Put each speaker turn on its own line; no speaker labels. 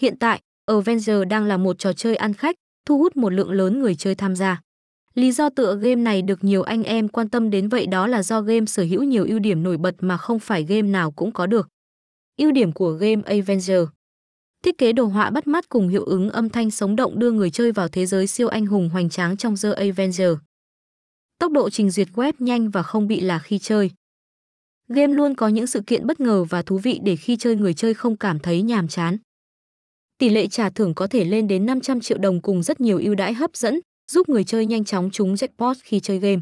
Hiện tại, Avenger đang là một trò chơi ăn khách, thu hút một lượng lớn người chơi tham gia. Lý do tựa game này được nhiều anh em quan tâm đến vậy đó là do game sở hữu nhiều ưu điểm nổi bật mà không phải game nào cũng có được. Ưu điểm của game Avenger Thiết kế đồ họa bắt mắt cùng hiệu ứng âm thanh sống động đưa người chơi vào thế giới siêu anh hùng hoành tráng trong The Avenger. Tốc độ trình duyệt web nhanh và không bị là khi chơi. Game luôn có những sự kiện bất ngờ và thú vị để khi chơi người chơi không cảm thấy nhàm chán. Tỷ lệ trả thưởng có thể lên đến 500 triệu đồng cùng rất nhiều ưu đãi hấp dẫn, giúp người chơi nhanh chóng trúng jackpot khi chơi game.